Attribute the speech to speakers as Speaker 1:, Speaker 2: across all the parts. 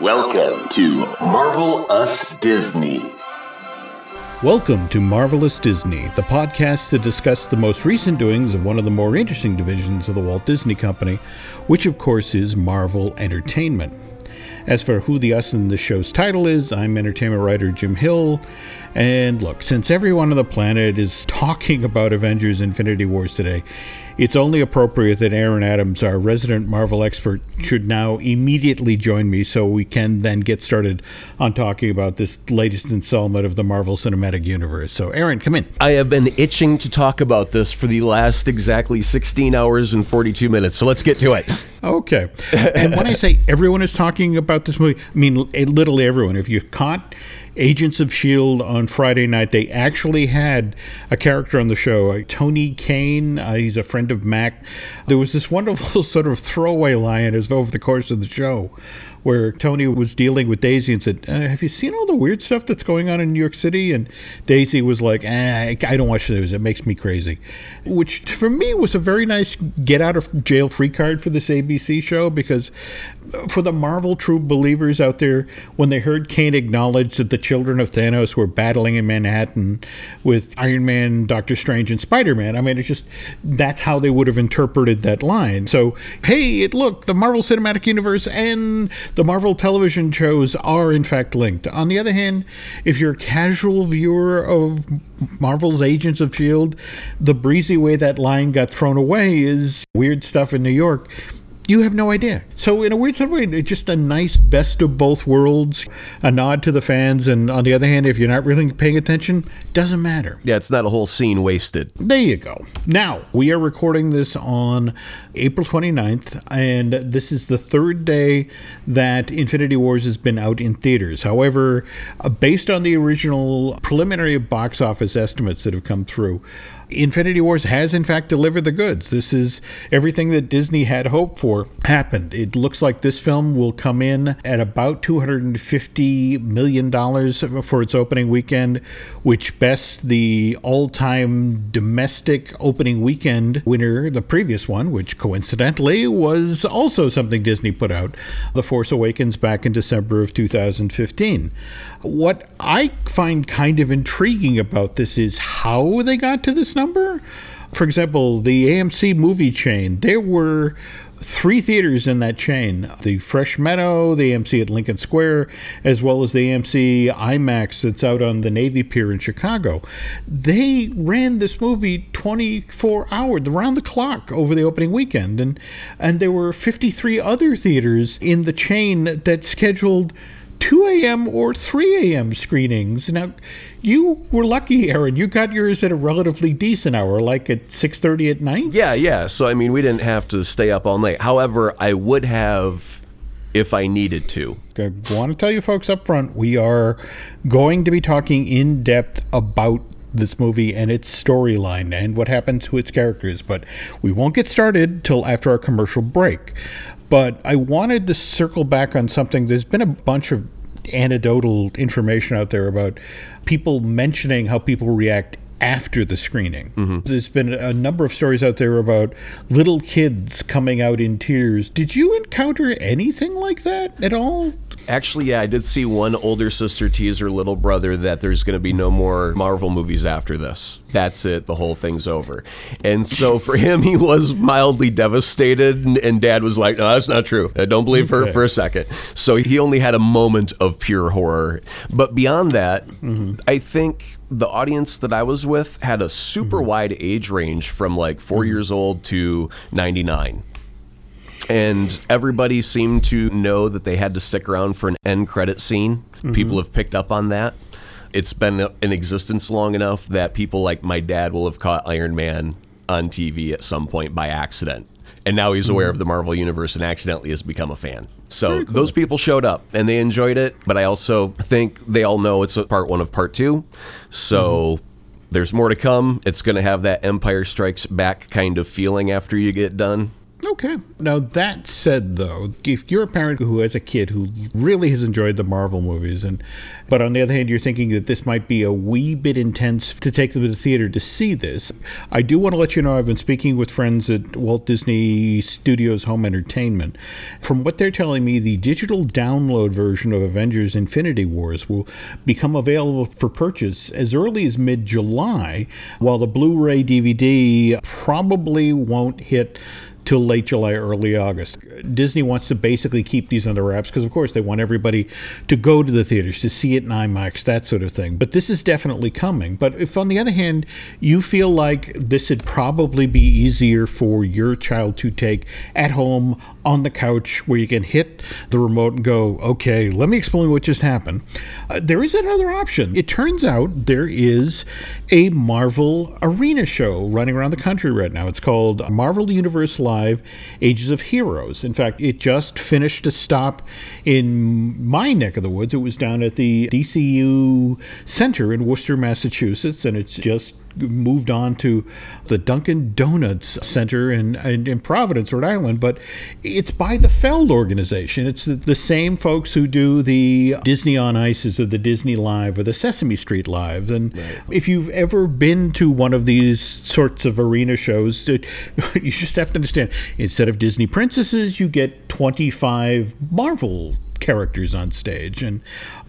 Speaker 1: Welcome to Marvel Us Disney.
Speaker 2: Welcome to Marvelous Disney, the podcast to discuss the most recent doings of one of the more interesting divisions of the Walt Disney Company, which of course is Marvel Entertainment. As for who the us in the show's title is, I'm entertainment writer Jim Hill. And look, since everyone on the planet is talking about Avengers Infinity Wars today, it's only appropriate that Aaron Adams, our resident Marvel expert, should now immediately join me so we can then get started on talking about this latest installment of the Marvel Cinematic Universe. So, Aaron, come in.
Speaker 3: I have been itching to talk about this for the last exactly 16 hours and 42 minutes, so let's get to it.
Speaker 2: Okay. And when I say everyone is talking about this movie, I mean eh, literally everyone. If you caught Agents of S.H.I.E.L.D. on Friday night. They actually had a character on the show, uh, Tony Kane. Uh, he's a friend of Mac. There was this wonderful sort of throwaway line as over the course of the show where Tony was dealing with Daisy and said, uh, "Have you seen all the weird stuff that's going on in New York City?" And Daisy was like, eh, "I don't watch the news; it makes me crazy," which for me was a very nice get out of jail free card for this ABC show because for the Marvel true believers out there, when they heard Kane acknowledge that the children of Thanos were battling in Manhattan with Iron Man, Doctor Strange, and Spider Man, I mean, it's just that's how they would have interpreted that line. So, hey, it look, the Marvel Cinematic Universe and the Marvel television shows are in fact linked. On the other hand, if you're a casual viewer of Marvel's Agents of S.H.I.E.L.D., the breezy way that line got thrown away is weird stuff in New York you have no idea. So, in a weird sort of way, it's just a nice best of both worlds, a nod to the fans. And on the other hand, if you're not really paying attention, doesn't matter.
Speaker 3: Yeah, it's not a whole scene wasted.
Speaker 2: There you go. Now, we are recording this on April 29th, and this is the third day that Infinity Wars has been out in theaters. However, uh, based on the original preliminary box office estimates that have come through, Infinity Wars has, in fact, delivered the goods. This is everything that Disney had hoped for happened. It looks like this film will come in at about $250 million for its opening weekend, which bests the all time domestic opening weekend winner, the previous one, which coincidentally was also something Disney put out The Force Awakens back in December of 2015. What I find kind of intriguing about this is how they got to this number. For example, the AMC movie chain, there were three theaters in that chain the Fresh Meadow, the AMC at Lincoln Square, as well as the AMC IMAX that's out on the Navy Pier in Chicago. They ran this movie 24 hours, around the clock over the opening weekend. And, and there were 53 other theaters in the chain that scheduled 2 a.m. or 3 a.m. screenings. Now, you were lucky, Aaron. You got yours at a relatively decent hour, like at 6:30 at night.
Speaker 3: Yeah, yeah. So I mean, we didn't have to stay up all night. However, I would have if I needed to.
Speaker 2: I want to tell you folks up front, we are going to be talking in depth about this movie and its storyline and what happened to its characters, but we won't get started till after our commercial break. But I wanted to circle back on something. There's been a bunch of anecdotal information out there about people mentioning how people react after the screening. Mm-hmm. There's been a number of stories out there about little kids coming out in tears. Did you encounter anything like that at all?
Speaker 3: Actually, yeah, I did see one older sister tease her little brother that there's going to be no more Marvel movies after this. That's it. The whole thing's over. And so for him, he was mildly devastated. And, and dad was like, no, that's not true. I don't believe her for a second. So he only had a moment of pure horror. But beyond that, mm-hmm. I think the audience that I was with had a super mm-hmm. wide age range from like 4 mm-hmm. years old to 99 and everybody seemed to know that they had to stick around for an end credit scene. Mm-hmm. People have picked up on that. It's been in existence long enough that people like my dad will have caught Iron Man on TV at some point by accident. And now he's aware mm-hmm. of the Marvel Universe and accidentally has become a fan. So cool. those people showed up and they enjoyed it, but I also think they all know it's a part one of part two. So mm-hmm. there's more to come. It's going to have that Empire Strikes Back kind of feeling after you get done.
Speaker 2: Okay. Now, that said, though, if you're a parent who has a kid who really has enjoyed the Marvel movies, and but on the other hand, you're thinking that this might be a wee bit intense to take them to the theater to see this, I do want to let you know I've been speaking with friends at Walt Disney Studios Home Entertainment. From what they're telling me, the digital download version of Avengers Infinity Wars will become available for purchase as early as mid July, while the Blu ray DVD probably won't hit till late July, early August. Disney wants to basically keep these under wraps because, of course, they want everybody to go to the theaters to see it in IMAX, that sort of thing. But this is definitely coming. But if, on the other hand, you feel like this would probably be easier for your child to take at home on the couch where you can hit the remote and go, okay, let me explain what just happened, uh, there is another option. It turns out there is a Marvel arena show running around the country right now. It's called Marvel Universe Live Ages of Heroes. In fact, it just finished a stop in my neck of the woods. It was down at the DCU Center in Worcester, Massachusetts, and it's just moved on to the Dunkin' Donuts Center in, in, in, Providence, Rhode Island, but it's by the Feld organization. It's the, the, same folks who do the Disney on Ices or the Disney Live or the Sesame Street Lives. And right. if you've ever been to one of these sorts of arena shows, you just have to understand instead of Disney princesses, you get 25 Marvel characters on stage. And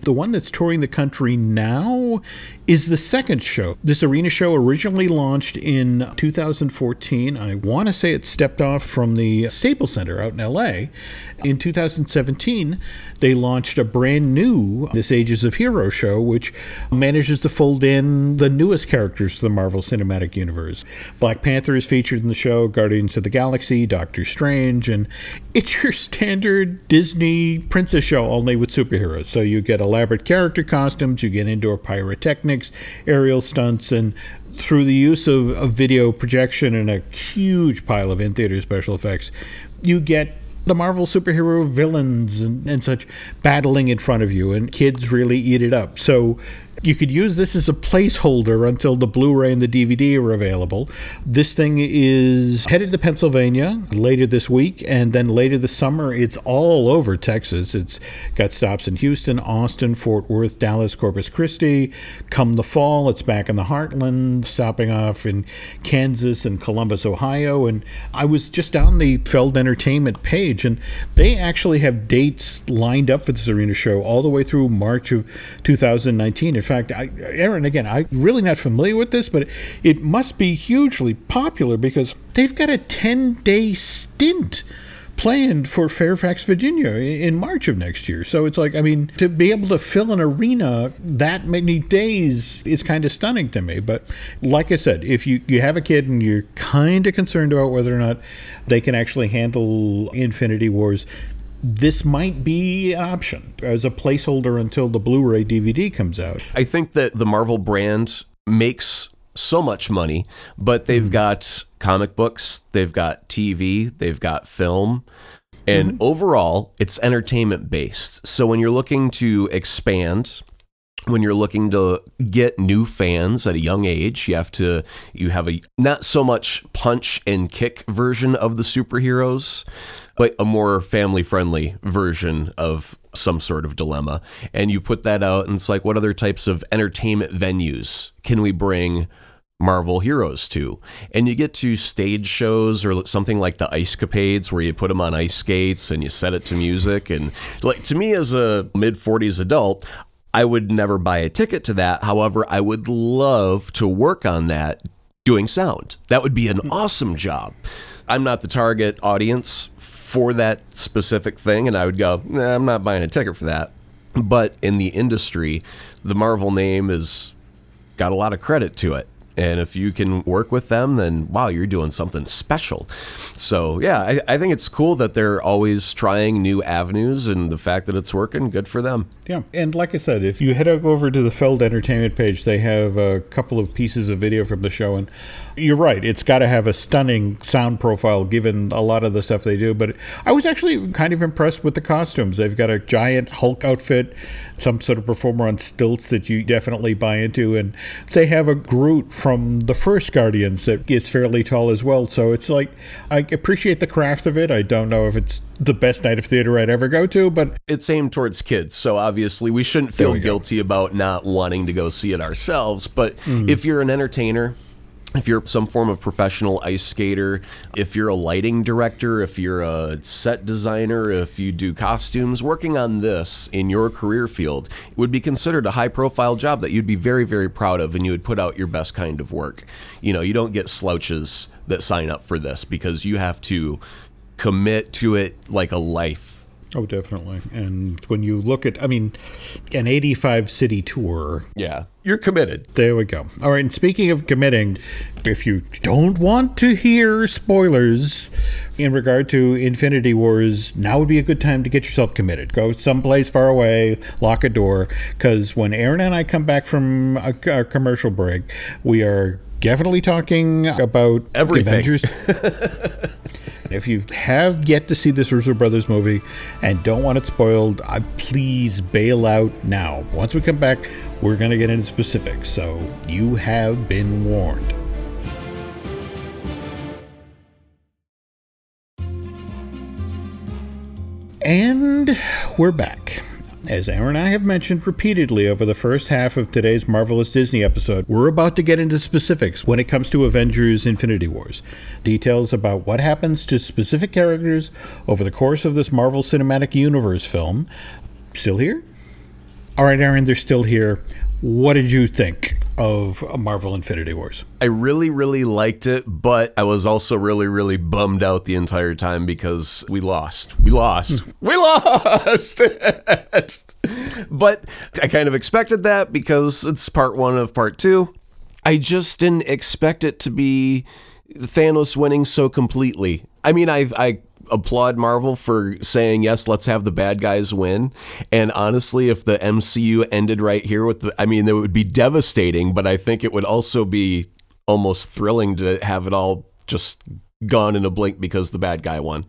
Speaker 2: the one that's touring the country now is the second show. This arena show originally launched in 2014. I want to say it stepped off from the Staples Center out in LA. In 2017, they launched a brand new This Ages of Heroes show, which manages to fold in the newest characters to the Marvel Cinematic Universe. Black Panther is featured in the show, Guardians of the Galaxy, Doctor Strange, and it's your standard Disney princess show, only with superheroes. So you get elaborate character costumes, you get indoor pyrotechnics, aerial stunts, and through the use of, video projection and a huge pile of in theater special effects, you get the Marvel superhero villains and, and such battling in front of you, and kids really eat it up. So you could use this as a placeholder until the Blu-ray and the DVD are available. This thing is headed to Pennsylvania later this week, and then later this summer, it's all over Texas. It's got stops in Houston, Austin, Fort Worth, Dallas, Corpus Christi. Come the fall, it's back in the Heartland, stopping off in Kansas and Columbus, Ohio. And I was just on the Feld Entertainment page, and they actually have dates lined up for this arena show all the way through March of 2019. In fact, I, Aaron, again, I'm really not familiar with this, but it must be hugely popular because they've got a 10 day stint planned for Fairfax, Virginia in March of next year. So it's like, I mean, to be able to fill an arena that many days is kind of stunning to me. But like I said, if you, you have a kid and you're kind of concerned about whether or not they can actually handle Infinity Wars, this might be an option as a placeholder until the Blu ray DVD comes out.
Speaker 3: I think that the Marvel brand makes so much money, but they've mm-hmm. got comic books, they've got TV, they've got film. And mm-hmm. overall, it's entertainment based. So when you're looking to expand, when you're looking to get new fans at a young age, you have to you have a not so much punch and kick version of the superheroes but a more family friendly version of some sort of dilemma. And you put that out, and it's like, what other types of entertainment venues can we bring? Marvel heroes to. And you get to stage shows or something like the Ice Capades where you put them on ice skates and you set it to music. And like to me, as a mid 40s adult, I would never buy a ticket to that. However, I would love to work on that doing sound. That would be an awesome job. I'm not the target audience for that specific thing, and I would go, nah, I'm not buying a ticket for that. But in the industry, the Marvel name has got a lot of credit to it. And if you can work with them, then wow, you're doing something special. So, yeah, I, I, think it's cool that they're always trying new avenues and the fact that it's working, good for them.
Speaker 2: Yeah. And like I said, if you head over to the Feld Entertainment page, they have a couple of pieces of video from the show. And You're right. It's got to have a stunning sound profile given a lot of the stuff they do. But I was actually kind of impressed with the costumes. They've got a giant Hulk outfit, some sort of performer on stilts that you definitely buy into. And they have a Groot from the first Guardians that is fairly tall as well. So it's like, I appreciate the craft of it. I don't know if it's the best night of theater I'd ever go to, but
Speaker 3: it's aimed towards kids. So obviously, we shouldn't feel
Speaker 2: we go.
Speaker 3: guilty about not wanting to go see it ourselves. But hmm. if you're an entertainer, if you're some form of professional ice skater, if you're a lighting director, if you're a set designer, if you do costumes, working on this in your career field would be considered a high profile job that you'd be very, very proud of and you would put out your best kind of work. You know, you don't get slouches that sign up for this because you have to commit to it like a life.
Speaker 2: Oh, definitely. And when you look at, I mean, an 85 city tour,
Speaker 3: Yeah. You're committed.
Speaker 2: There we go. All right. And speaking of committing, if you don't want to hear spoilers in regard to Infinity Wars, now would be a good time to get yourself committed. Go someplace far away, lock a door, because when Aaron and I come back from a, a commercial break, we are definitely talking about
Speaker 3: Everything.
Speaker 2: Avengers. If you have yet to see this Russo Brothers movie and don't want it spoiled, I please bail out now. Once we come back, we're going to get into specifics, so you have been warned. And we're back. As Aaron and I have mentioned repeatedly over the first half of today's Marvelous Disney episode, we're about to get into specifics when it comes to Avengers Infinity Wars. Details about what happens to specific characters over the course of this Marvel Cinematic Universe film. Still here? All right, Aaron, they're still here. What did you think of Marvel Infinity Wars?
Speaker 3: I really, really liked it, but I was also really, really bummed out the entire time because we lost. We lost. Hmm. we lost. but I kind of expected that because it's part one of part two. I just didn't expect it to be Thanos winning so completely. I mean, I, I applaud Marvel for saying yes, let's have the bad guys win. And honestly, if the MCU ended right here with the, I mean, it would be devastating, but I think it would also be almost thrilling to have it all just gone in a blink because the bad guy won.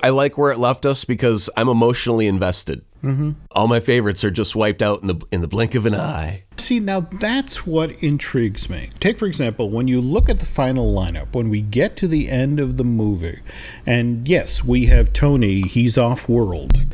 Speaker 3: I like where it left us because I'm emotionally invested. Mm-hmm. All my favorites are just wiped out in the in the blink of an eye.
Speaker 2: See, now that's what intrigues me. Take, for example, when you look at the final lineup, when we get to the end of the movie, and yes, we have Tony, he's off world.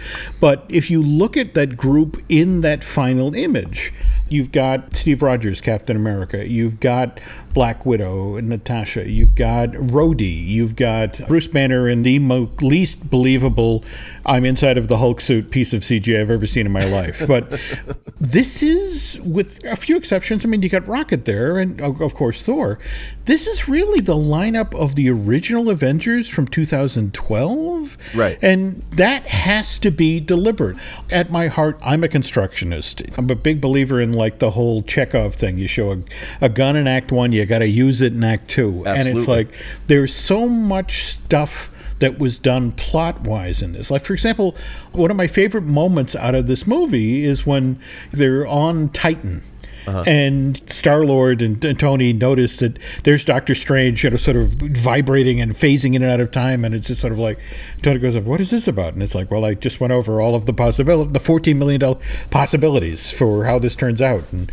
Speaker 2: But if you look at that group in that final image, you've got Steve Rogers, Captain America, you've got Black Widow and Natasha, you've got Rhodey, you've got Bruce Banner in the mo- least believable I'm inside of the Hulk suit piece of CG I've ever seen in my life. But this is, with a few exceptions, I mean, you got Rocket there, and of course Thor. This is really the lineup of the original Avengers from 2012.
Speaker 3: Right.
Speaker 2: And that has to be deliberate. At my heart, I'm a constructionist. I'm a big believer in like the whole Chekhov thing. You show a, a gun in Act One, you got to use it in Act Two. Absolutely. And it's like there's so much stuff that was done plot wise in this. Like, for example, one of my favorite moments out of this movie is when they're on Titan. Uh-huh. And Star Lord and, and Tony notice that there's Doctor Strange, you know, sort of vibrating and phasing in and out of time, and it's just sort of like Tony goes, "What is this about?" And it's like, "Well, I just went over all of the possibility, the 14 million dollar possibilities for how this turns out, and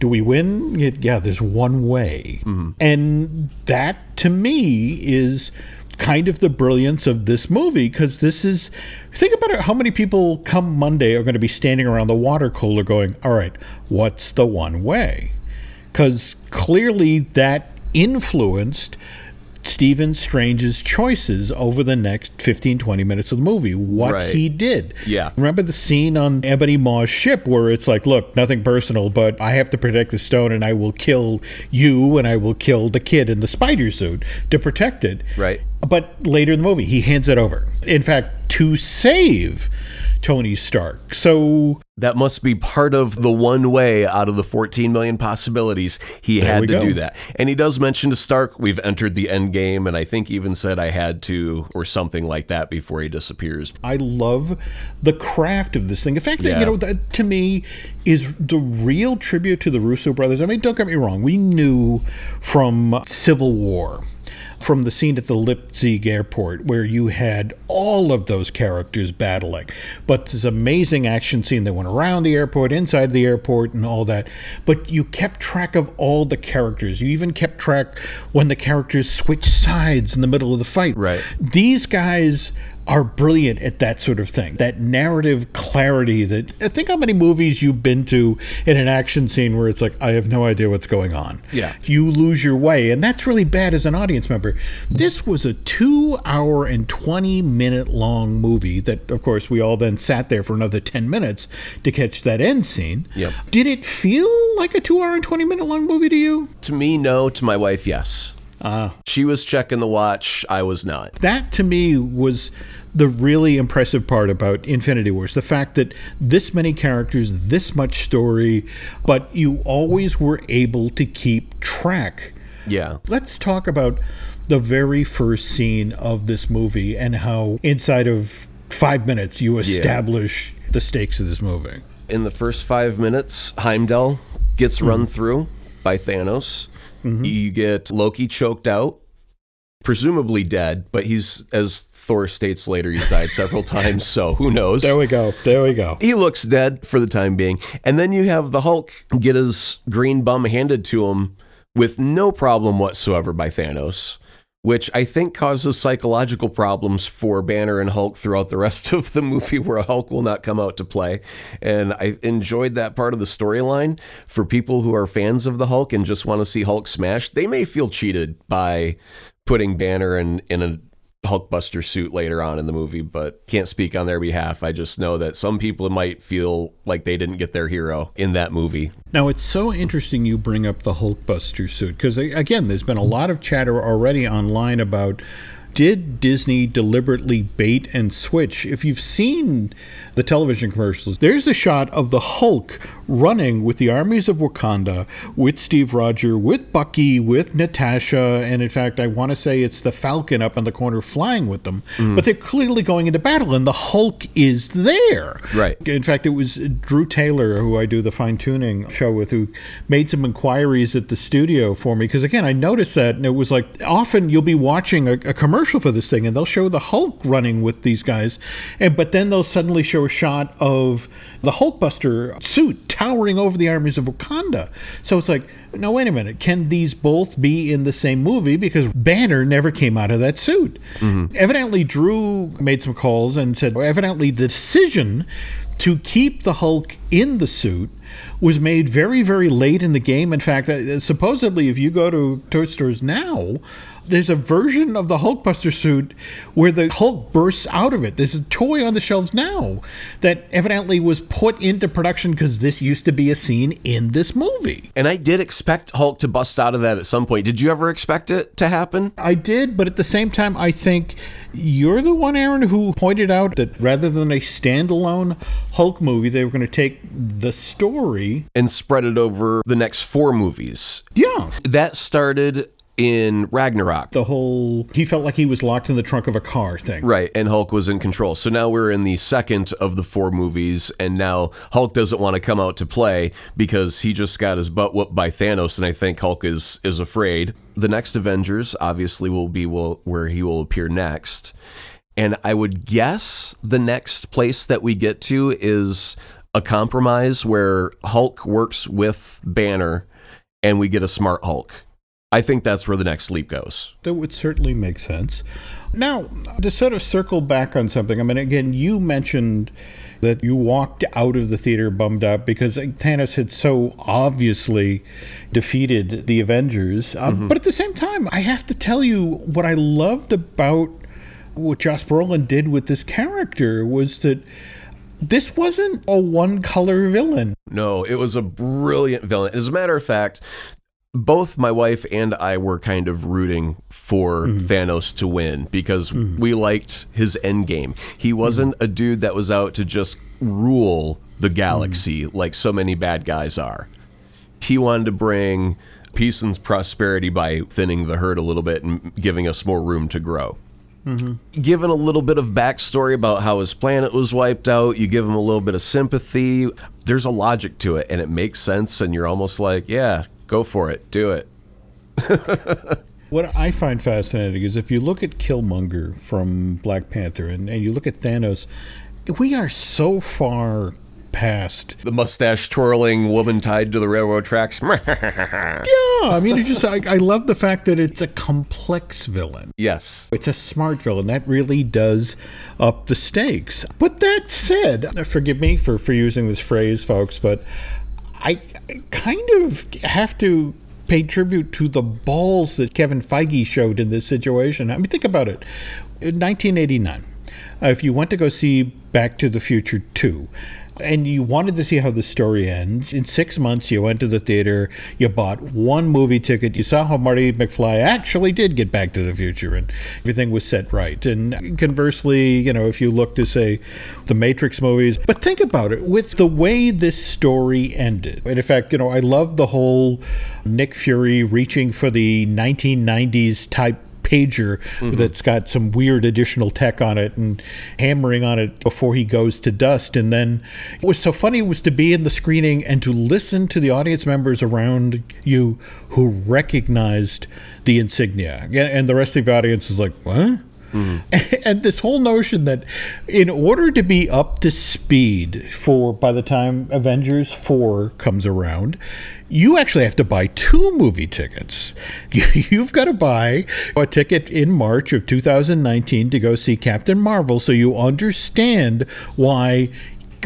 Speaker 2: do we win? Yeah, there's one way, mm-hmm. and that to me is." Kind of the brilliance of this movie because this is think about it how many people come monday are going to be standing around the water cooler going all right what's the one way? Because clearly that influenced Stephen Strange's choices over the next 15, 20 minutes of the movie, what
Speaker 3: Right.
Speaker 2: he did.
Speaker 3: Yeah.
Speaker 2: Remember the scene on Ebony Maw's ship where it's like, look, nothing personal, but I have to protect the stone and I will kill you and I will kill the kid in the spider suit to protect it.
Speaker 3: Right.
Speaker 2: But later in the movie, he hands it over. In fact, to save Tony Stark. So
Speaker 3: That must be part of the one way out of the 14 million possibilities he had to
Speaker 2: go.
Speaker 3: do that. And he does mention to Stark, we've entered the end game, and I think even said I had to, or something like that before he disappears.
Speaker 2: I love the craft of this thing. In fact, that,
Speaker 3: Yeah.
Speaker 2: you know, that to me is the real tribute to the Russo brothers. I mean, don't get me wrong. We knew from Civil War, from the scene at the Leipzig airport, where you had all of those characters battling. But this amazing action scene that went around the airport, inside the airport, and all that. But you kept track of all the characters. You even kept track when the characters switched sides in the middle of the fight.
Speaker 3: Right.
Speaker 2: These guys are brilliant at that sort of thing. That narrative clarity that I think how many movies you've been to in an action scene where it's like I have no idea what's going on.
Speaker 3: Yeah.
Speaker 2: You lose your way and that's really bad as an audience member. This was a 2 hour and 20 minute long movie that of course we all then sat there for another 10 minutes to catch that end scene.
Speaker 3: Yep.
Speaker 2: Did it feel like a 2 hour and 20 minute long movie to you?
Speaker 3: To me, no. To my wife, yes.
Speaker 2: Uh,
Speaker 3: She was checking the watch. I was not.
Speaker 2: that to me was the really impressive part about Infinity Wars the fact that this many characters, this much story, but you always were able to keep track.
Speaker 3: Yeah.
Speaker 2: Let's talk about the very first scene of this movie and how inside of five minutes you establish the stakes of this movie.
Speaker 3: In the first five minutes, Heimdall gets run through by Thanos. Mm-hmm. You get Loki choked out, presumably dead, but he's, as Thor states later, he's died several times, so who knows?
Speaker 2: There we go. There we go.
Speaker 3: he looks dead for the time being. And then you have the Hulk get his green bum handed to him with no problem whatsoever by Thanos, which I think causes psychological problems for Banner and Hulk throughout the rest of the movie where Hulk will not come out to play. And I enjoyed that part of the storyline. For people who are fans of the Hulk and just want to see Hulk smash, they may feel cheated by putting Banner in, in a Hulkbuster suit later on in the movie, but can't speak on their behalf. I just know that some people might feel like they didn't get their hero in that movie.
Speaker 2: Now, it's so interesting you bring up the Hulkbuster suit because, again, there's been a lot of chatter already online about did Disney deliberately bait and switch? If you've seen the television commercials, there's a shot of the Hulk running with the armies of Wakanda, with Steve Roger, with Bucky, with Natasha, and in fact, I want to say it's the Falcon up in the corner flying with them. Mm. But they're clearly going into battle, and the Hulk is there.
Speaker 3: Right.
Speaker 2: In fact, it was Drew Taylor, who I do the fine tuning show with, who made some inquiries at the studio for me. Because again, I noticed that, and it was like often you'll be watching a, a commercial for this thing, and they'll show the Hulk running with these guys, and but then they'll suddenly show shot of the Hulkbuster suit towering over the armies of Wakanda. So it's like. No, wait a minute. Can these both be in the same movie? Because Banner never came out of that suit. Evidently, Drew made some calls and said, evidently, the decision to keep the Hulk in the suit was made very, very late in the game. In fact, uh, supposedly, if you go to toy stores now, there's a version of the Hulkbuster suit where the Hulk bursts out of it. There's a toy on the shelves now that evidently was put into production because this used to be a scene in this movie.
Speaker 3: And I did expect Hulk to bust out of that at some point. Did you ever expect it to happen?
Speaker 2: I did, but at the same time, I think you're the one, Aaron, who pointed out that rather than a standalone Hulk movie, they were going to take the story.
Speaker 3: And spread it over the next four movies.
Speaker 2: Yeah.
Speaker 3: That started in Ragnarok.
Speaker 2: The whole, he felt like he was locked in the trunk of a car thing.
Speaker 3: Right, and Hulk was in control. So now we're in the second of the four movies, and now Hulk doesn't want to come out to play because he just got his butt whooped by Thanos, and I think Hulk is is afraid. The next Avengers obviously will be will, where he will appear next, and I would guess the next place that we get to is a compromise where Hulk works with Banner, and we get a smart Hulk. I think that's where the next leap goes.
Speaker 2: That would certainly make sense. Now, to sort of circle back on something, I mean, again, you mentioned that you walked out of the theater bummed out because Thanos had so obviously defeated the Avengers. Uh, But at the same time, I have to tell you what I loved about what Josh Brolin did with this character was that this wasn't a one color villain.
Speaker 3: No, it was a brilliant villain. As a matter of fact, both my wife and I were kind of rooting for hmm. Thanos to win because hmm. we liked his end game. He hmm. wasn't a dude that was out to just rule the galaxy like so many bad guys are. He wanted to bring peace and prosperity by thinning the herd a little bit and giving us more room to grow. Mm-hmm. Given a little bit of backstory about how his planet was wiped out, you give him a little bit of sympathy. There's a logic to it, and it makes sense. And you're almost like, yeah, go for it, do it.
Speaker 2: What I find fascinating is if you look at Killmonger from Black Panther and, and you look at Thanos, we are so far past.
Speaker 3: The mustache twirling woman tied to the railroad tracks.
Speaker 2: Yeah, I mean, it just I, I love the fact that it's a complex villain.
Speaker 3: yes.
Speaker 2: It's a smart villain. That really does up the stakes. But that said, forgive me for, for using this phrase, folks, but I kind of have to pay tribute to the balls that Kevin Feige showed in this situation. I mean, think about it. In 1989, uh, if you went to go see Back to the Future 2, and you wanted to see how the story ends. In six months, you went to the theater, you bought one movie ticket, you saw how Marty McFly actually did get back to the future, and everything was set right. And conversely, you know, if you look to say the Matrix movies, but think about it with the way this story ended. And in fact, you know, I love the whole Nick Fury reaching for the 1990s type pager mm-hmm. that's got some weird additional tech on it and hammering on it before he goes to dust. And then what was so funny was to be in the screening and to listen to the audience members around you who recognized the insignia. And- And the rest of the audience is like, what? Mm-hmm. And this whole notion that in order to be up to speed for by the time Avengers 4 comes around, you actually have to buy two movie tickets. You've got to buy a ticket in March of 2019 to go see Captain Marvel so you understand why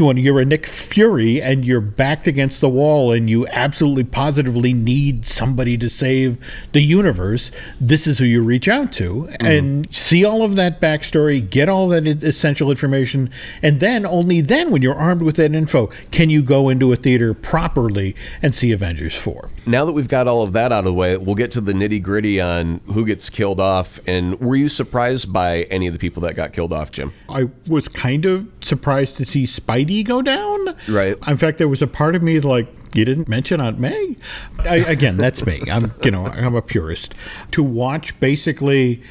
Speaker 2: when you're a Nick Fury and you're backed against the wall and you absolutely positively need somebody to save the universe, this is who you reach out to mm-hmm. and see all of that backstory, get all that essential information, and then only then, when you're armed with that info, can you go into a theater properly and see Avengers 4.
Speaker 3: Now that we've got all of that out of the way, we'll get to the nitty gritty on who gets killed off. And were you surprised by any of the people that got killed off, Jim?
Speaker 2: I was kind of surprised to see Spidey go down.
Speaker 3: Right.
Speaker 2: In fact, there was a part of me like, you didn't mention Aunt May. I, again, that's me. I'm, you know, I'm a purist. To watch basically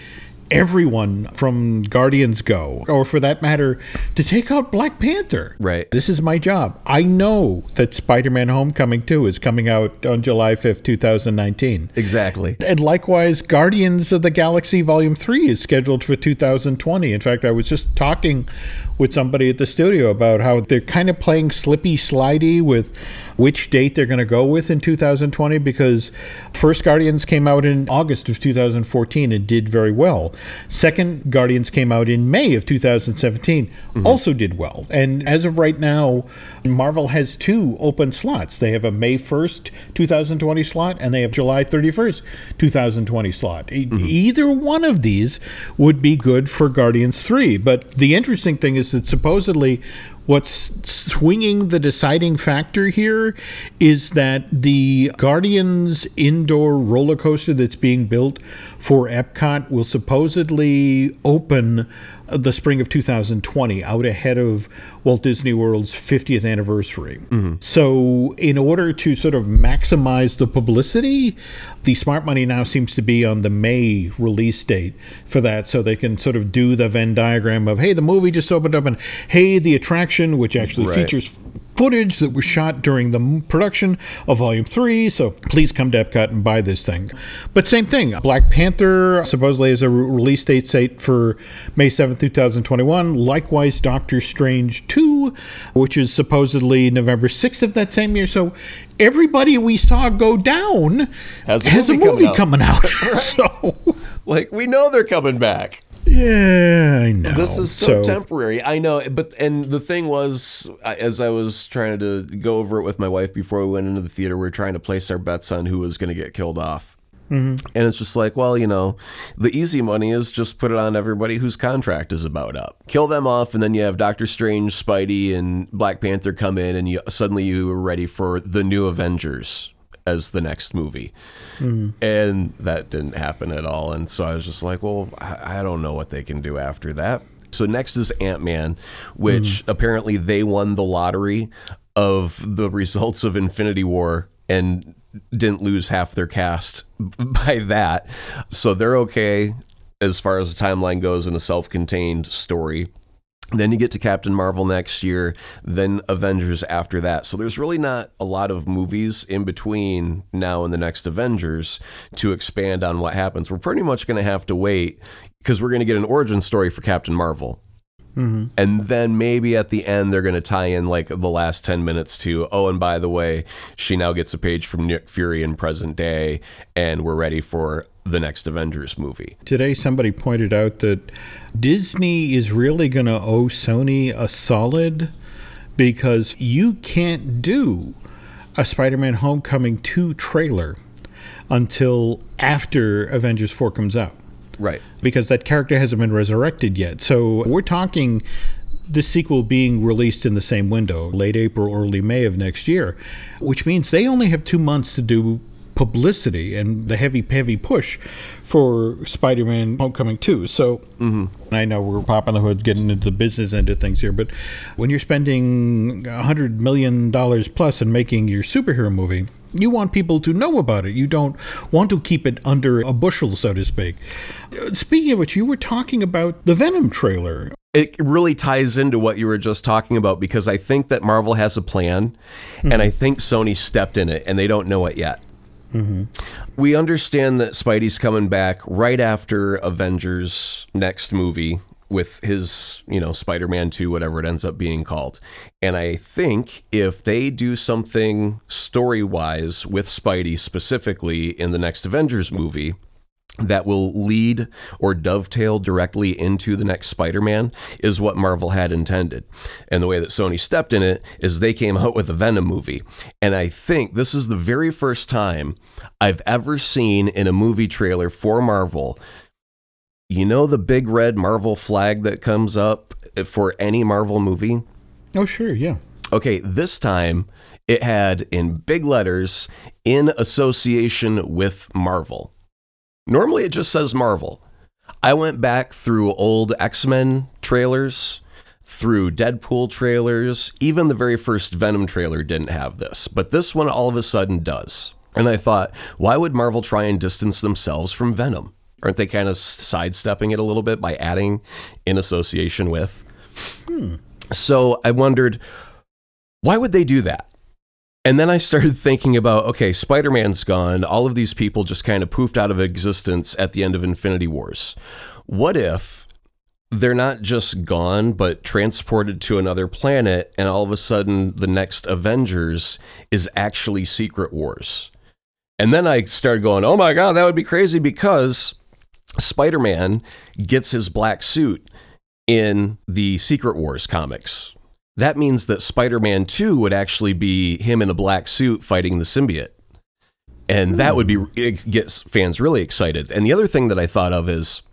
Speaker 2: everyone from Guardians go, or for that matter, to take out Black Panther.
Speaker 3: Right.
Speaker 2: This is my job. I know that Spider-Man: Homecoming 2 is coming out on July 5th, 2019.
Speaker 3: Exactly.
Speaker 2: And likewise, Guardians of the Galaxy Volume 3 is scheduled for 2020. In fact, I was just talking with somebody at the studio about how they're kind of playing slippy slidey with which date they're going to go with in 2020 because first Guardians came out in August of 2014 and did very well. Second Guardians came out in May of 2017, mm-hmm. also did well. And as of right now, Marvel has two open slots. They have a May 1st, 2020 slot and they have July 31st, 2020 slot. E- mm-hmm. Either one of these would be good for Guardians 3. But the interesting thing is that supposedly what's swinging the deciding factor here is that the Guardians indoor roller coaster that's being built for Epcot will supposedly open the spring of 2020 out ahead of Walt Disney World's 50th anniversary. Mm-hmm. So, in order to sort of maximize the publicity, the smart money now seems to be on the May release date for that, so they can sort of do the Venn diagram of, hey, the movie just opened up, and hey, the attraction, which actually
Speaker 3: Right.
Speaker 2: features footage that was shot during the production of Volume 3. So please come to Epcot and buy this thing. But same thing, Black Panther supposedly has a release date set for May 7th, 2021. Likewise, Doctor Strange 2, which is supposedly November 6th of that same year. So everybody we saw go down
Speaker 3: Has a
Speaker 2: has
Speaker 3: movie
Speaker 2: a movie
Speaker 3: coming out.
Speaker 2: coming out. so,
Speaker 3: Like, we know they're coming back.
Speaker 2: Yeah, I know.
Speaker 3: This is so, temporary. I know, but and the thing was, as I was trying to go over it with my wife before we went into the theater, we were trying to place our bets on who was going to get killed off. Mm-hmm. And it's just like, well, you know, the easy money is just put it on everybody whose contract is about up. Kill them off, and then you have Doctor Strange, Spidey, and Black Panther come in, and you suddenly you are ready for the new Avengers. As the next movie. Hmm. And that didn't happen at all. And so I was just like, well, I, I don't know what they can do after that. So next is Ant Man, which hmm. apparently they won the lottery of the results of Infinity War and didn't lose half their cast by that. So they're okay as far as the timeline goes in a self contained story. Then you get to Captain Marvel next year, then Avengers after that. So there's really not a lot of movies in between now and the next Avengers to expand on what happens. We're pretty much going to have to wait because we're going to get an origin story for Captain Marvel. Mm-hmm. And then maybe at the end, they're going to tie in like the last 10 minutes to, oh, and by the way, she now gets a page from Nick Fury in present day, and we're ready for the next Avengers movie.
Speaker 2: Today, somebody pointed out that Disney is really going to owe Sony a solid because you can't do a Spider Man Homecoming 2 trailer until after Avengers 4 comes out
Speaker 3: Right.
Speaker 2: because that character hasn't been resurrected yet. So we're talking the sequel being released in the same window, late April, early May of next year, which means they only have two months to do publicity and the heavy, heavy push for Spider-Man: Homecoming 2. So I know we're popping the hood, getting into the business end of things here, but when you're spending a hundred million dollars plus and making your superhero movie. You want people to know about it. You don't want to keep it under a bushel, so to speak. Uh, Speaking of which, you were talking about the Venom trailer.
Speaker 3: it really ties into what you were just talking about because I think that Marvel has a plan, and I think Sony stepped in it, and they don't know it yet. Mm-hmm. We understand that Spidey's coming back right after Avengers' next movie with his, you know, Spider Man 2, whatever it ends up being called. And I think if they do something story wise with Spidey specifically in the next Avengers movie, that will lead or dovetail directly into the next Spider Man is what Marvel had intended. And the way that Sony stepped in it is they came out with a Venom movie. And I think this is the very first time I've ever seen in a movie trailer for Marvel. You know the big red Marvel flag that comes up for any Marvel movie?
Speaker 2: Oh, sure, yeah.
Speaker 3: Okay, this time it had in big letters in association with Marvel. Normally it just says Marvel. I went back through old X Men trailers, through Deadpool trailers, even the very first Venom trailer didn't have this, but this one all of a sudden does. And I thought, why would Marvel try and distance themselves from Venom? Aren't they kind of sidestepping it a little bit by adding in association with? Hmm. So I wondered, why would they do that? And then I started thinking about okay, Spider Man's gone. All of these people just kind of poofed out of existence at the end of Infinity Wars. What if they're not just gone, but transported to another planet, and all of a sudden the next Avengers is actually Secret Wars? And then I started going, oh my God, that would be crazy because Spider Man gets his black suit in the Secret Wars comics. That means that Spider Man 2 would actually be him in a black suit fighting the symbiote. And that would be, hmm. it gets fans really excited. And the other thing that I thought of is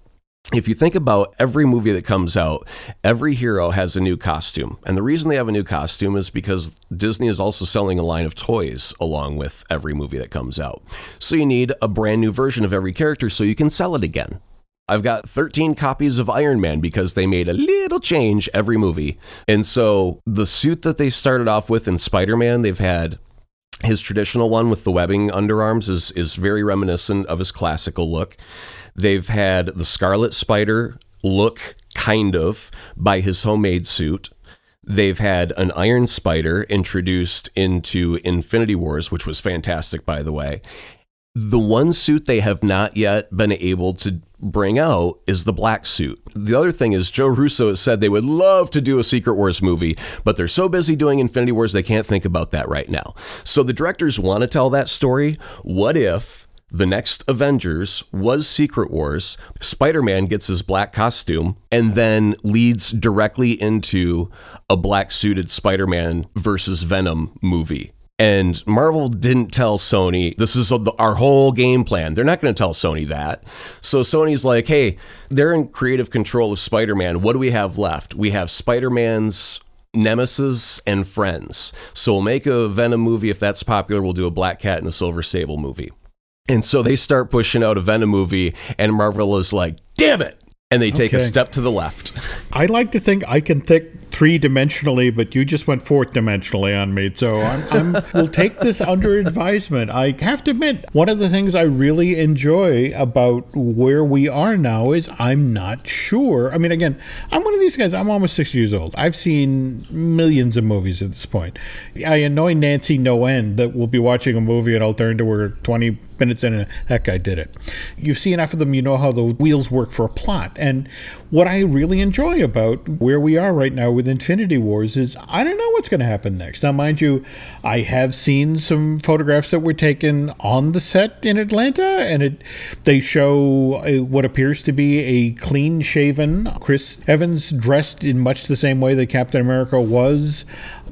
Speaker 3: if you think about every movie that comes out, every hero has a new costume. And the reason they have a new costume is because Disney is also selling a line of toys along with every movie that comes out. So you need a brand new version of every character so you can sell it again. I've got 13 copies of Iron Man because they made a little change every movie. And so the suit that they started off with in Spider Man, they've had his traditional one with the webbing underarms is is very reminiscent of his classical look. They've had the Scarlet Spider look kind of by his homemade suit. They've had an Iron Spider introduced into Infinity Wars, which was fantastic, by the way. The one suit they have not yet been able to bring out is the black suit. The other thing is, Joe Russo has said they would love to do a Secret Wars movie, but they're so busy doing Infinity Wars they can't think about that right now. So the directors want to tell that story. What if the next Avengers was Secret Wars? Spider Man gets his black costume and then leads directly into a black suited Spider Man versus Venom movie. And Marvel didn't tell Sony, this is our whole game plan. They're not going to tell Sony that. So Sony's like, hey, they're in creative control of Spider Man. What do we have left? We have Spider Man's Nemesis and Friends. So we'll make a Venom movie if that's popular. We'll do a Black Cat and a Silver Sable movie. And so they start pushing out a Venom movie, and Marvel is like, damn it. And they take a step to the left.
Speaker 2: I like to think I can think three dimensionally, but you just went fourth dimensionally on me. So I'm, I'm we'll take this under advisement. I have to admit, one of the things I really enjoy about where we are now is I'm not sure. I mean, again, I'm one of these guys. I'm almost 60 years old. I've seen millions of movies at this point. I annoy Nancy no end that we'll be watching a movie and I'll turn to her 20 minutes in and that guy did it. You've seen enough of them, you know how the wheels work for a plot. And what I really enjoy about where we are right now with Infinity Wars is I don't know what's going to happen next. Now, mind you, I have seen some photographs that were taken on the set in Atlanta, and it they show uh, what appears to be a clean-shaven Chris Evans dressed in much the same way that Captain America was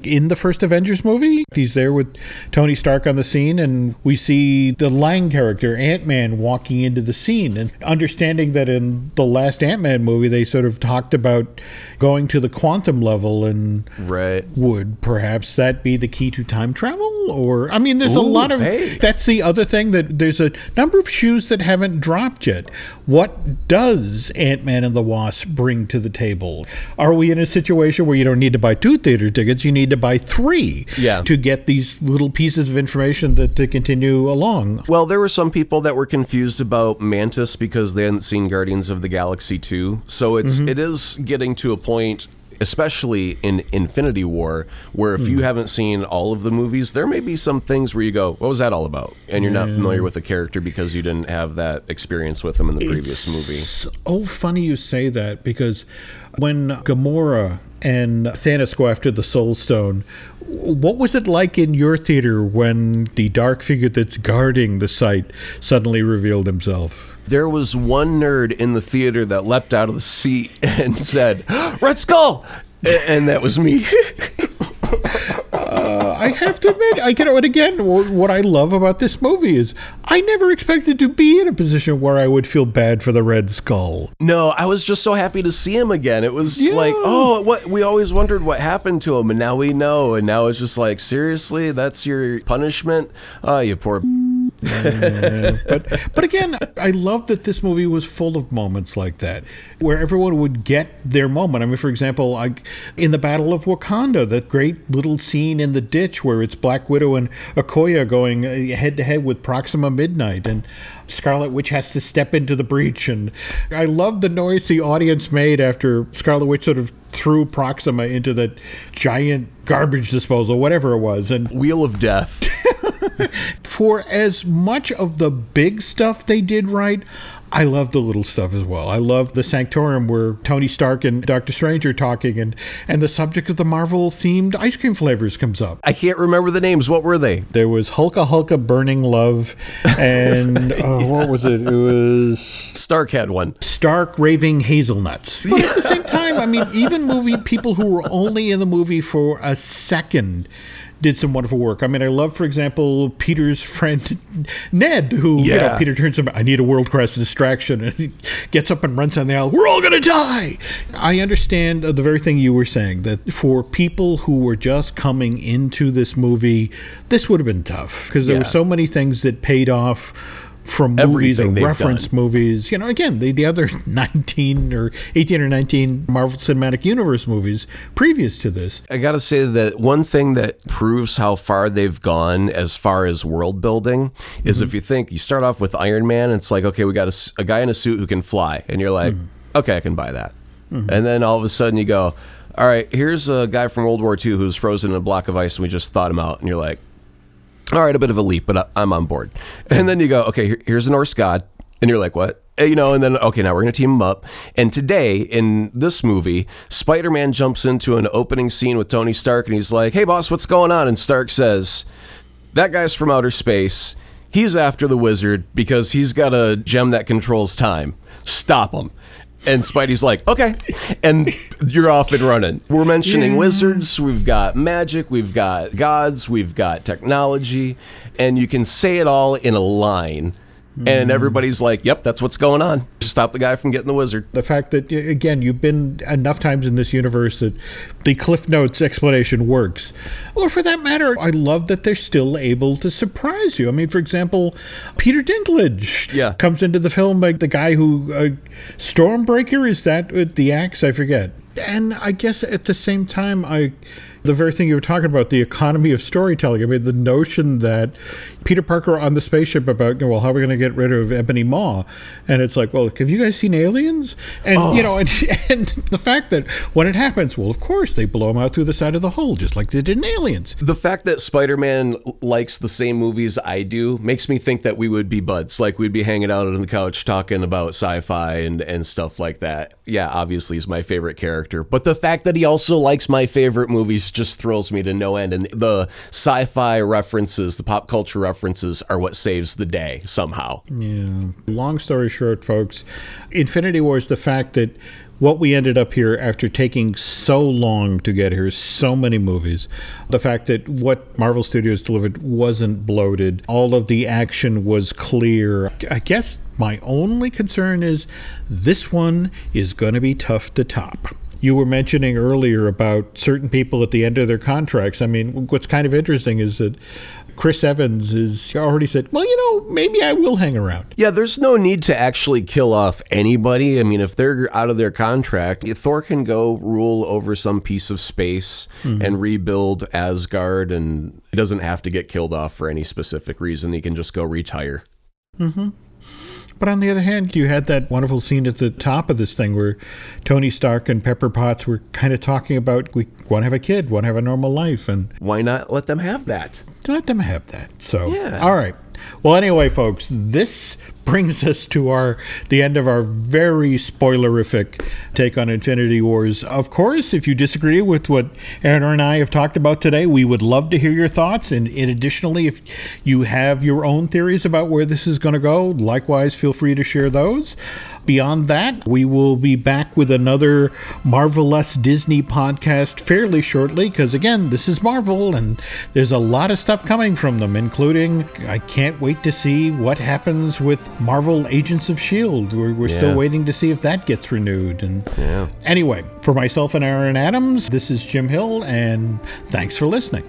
Speaker 2: in the first Avengers movie. He's there with Tony Stark on the scene, and we see the Lang character, Ant Man, walking into the scene. And understanding that in the last Ant Man movie, they sort of talked about going to the quantum level, and
Speaker 3: Right.
Speaker 2: would perhaps that be the key to time travel? Or, I mean, there's a lot of.
Speaker 3: hey.
Speaker 2: That's the other thing that there's a number of shoes that haven't dropped yet. What does Ant Man and the Wasp bring to the table? Are we in a situation where you don't need to buy two theater tickets, you need to buy three
Speaker 3: Yeah.
Speaker 2: to get these little pieces of information that to continue along?
Speaker 3: Well, there were some people that were confused about Mantis because they hadn't seen Guardians of the Galaxy 2. So it's mm-hmm. it is getting to a point especially in Infinity War where if you hmm. haven't seen all of the movies, there may be some things where you go, "What was that all about?" and you're not familiar with the character because you didn't have that experience with them in the previous movie.
Speaker 2: Oh funny you say that because when Gamora and Thanos go after the Soul Stone, what was it like in your theater when the dark figure that's guarding the site suddenly revealed himself?
Speaker 3: There was one nerd in the theater that leapt out of the seat and said, "Red Skull," and that was me.
Speaker 2: Uh, I have to admit, I get it again, what I love about this movie is I never expected to be in a position where I would feel bad for the Red Skull.
Speaker 3: No, I was just so happy to see him again. It was
Speaker 2: Yeah.
Speaker 3: like, oh, what we always wondered what happened to him, and now we know. And now it's just like, seriously, that's your punishment? Oh, you poor.
Speaker 2: but but again, I love that this movie was full of moments like that, where everyone would get their moment. I mean, for example, in the Battle of Wakanda, that great little scene in the ditch where it's Black Widow and Okoye going head to head with Proxima Midnight, and Scarlet Witch has to step into the breach. And I love the noise the audience made after Scarlet Witch sort of threw Proxima into that giant garbage disposal, whatever it was, and
Speaker 3: Wheel of Death.
Speaker 2: for as much of the big stuff they did right, I love the little stuff as well. I love the Sanctorum where Tony Stark and Doctor Strange are talking, and and the subject of the Marvel themed ice cream flavors comes up.
Speaker 3: I can't remember the names. What were they?
Speaker 2: There was Hulka Hulka Burning Love, and uh, what was it? It was
Speaker 3: Stark had one.
Speaker 2: stark raving hazelnuts. But at the same time, I mean, even movie people who were only in the movie for a second did some wonderful work. I mean, I love, for example, Peter's friend Ned, who you know, Peter turns to him. I need a world class distraction, and he gets up and runs down the aisle. We're all gonna die. I understand the very thing you were saying that for people who were just coming into this movie, this would have been tough because there were so many things that paid off. From movies or
Speaker 3: Everything they've
Speaker 2: reference
Speaker 3: done.
Speaker 2: movies. You know, again, the, the other 19 or 18 or 19 Marvel Cinematic Universe movies previous to this.
Speaker 3: I gotta say that one thing that proves how far they've gone as far as world building is mm-hmm. if you think you start off with Iron Man, it's like okay, we got a guy in a suit who can fly, and you're like, mm-hmm. okay, I can buy that. Mm-hmm. And then all of a sudden you go, all right, here's a guy from World War II who's frozen in a block of ice, and we just thawed him out, and you're like, all right, a bit of a leap, but I'm on board. And then you go, okay, here's a Norse god, and you're like, what? And, you know, and then okay, now we're gonna team them up. And today in this movie, Spider-Man jumps into an opening scene with Tony Stark, and he's like, "Hey, boss, what's going on?" And Stark says, "That guy's from outer space. He's after the wizard because he's got a gem that controls time. Stop him." And Spidey's like, okay. And you're off and running. We're mentioning wizards, we've got magic, we've got gods, we've got technology, and you can say it all in a line. And everybody's like, yep, that's what's going on. Stop the guy from getting the wizard.
Speaker 2: The fact that, again, you've been enough times in this universe that the Cliff Notes explanation works. Or for that matter, I love that they're still able to surprise you. I mean, for example, Peter Dinklage
Speaker 3: Yeah.
Speaker 2: comes into the film like the guy who, uh, Stormbreaker, is that with the axe? I forget. And I guess at the same time, I. The very thing you were talking about, the economy of storytelling. I mean, the notion that Peter Parker on the spaceship about, well, how are we going to get rid of Ebony Maw? And it's like, well, have you guys seen Aliens? And, you know, oh. and, and the fact that when it happens, well, of course, they blow him out through the side of the hole, just like they did in Aliens.
Speaker 3: The fact that Spider Man likes the same movies I do makes me think that we would be buds. Like we'd be hanging out on the couch talking about sci fi and, and stuff like that. Yeah, obviously, he's my favorite character. But the fact that he also likes my favorite movies just thrills me to no end. And the sci fi references, the pop culture references, are what saves the day somehow.
Speaker 2: Yeah. Long story short, folks, Infinity War is the fact that what we ended up here after taking so long to get here, so many movies, the fact that what Marvel Studios delivered wasn't bloated, all of the action was clear. I guess my only concern is this one is going to be tough to top. You were mentioning earlier about certain people at the end of their contracts. I mean, what's kind of interesting is that Chris Evans has already said, well, you know, maybe I will hang around.
Speaker 3: Yeah, there's no need to actually kill off anybody. I mean, if they're out of their contract, Thor can go rule over some piece of space hmm. and rebuild Asgard, and he doesn't have to get killed off for any specific reason. He can just go retire. Mm-hmm.
Speaker 2: But on the other hand, you had that wonderful scene at the top of this thing where Tony Stark and Pepper Potts were kind of talking about we want to have a kid, want to have a normal life, and
Speaker 3: Why not let them have that?
Speaker 2: let them have that. So,
Speaker 3: Yeah.
Speaker 2: all right. Well, anyway, folks, this brings us to our the end of our very spoilerific take on Infinity Wars. Of course, if you disagree with what Aaron and I have talked about today, we would love to hear your thoughts. And, and additionally, if you have your own theories about where this is going to go, likewise, feel free to share those. Beyond that, we will be back with another Marvelous Disney podcast fairly shortly because, again, this is Marvel and there's a lot of stuff coming from them, including I can't wait to see what happens with Marvel Agents of S.H.I.E.L.D. We're, we're
Speaker 3: Yeah.
Speaker 2: still waiting to see if that gets renewed. And
Speaker 3: Yeah.
Speaker 2: anyway, for myself and Aaron Adams, this is Jim Hill, and thanks for listening.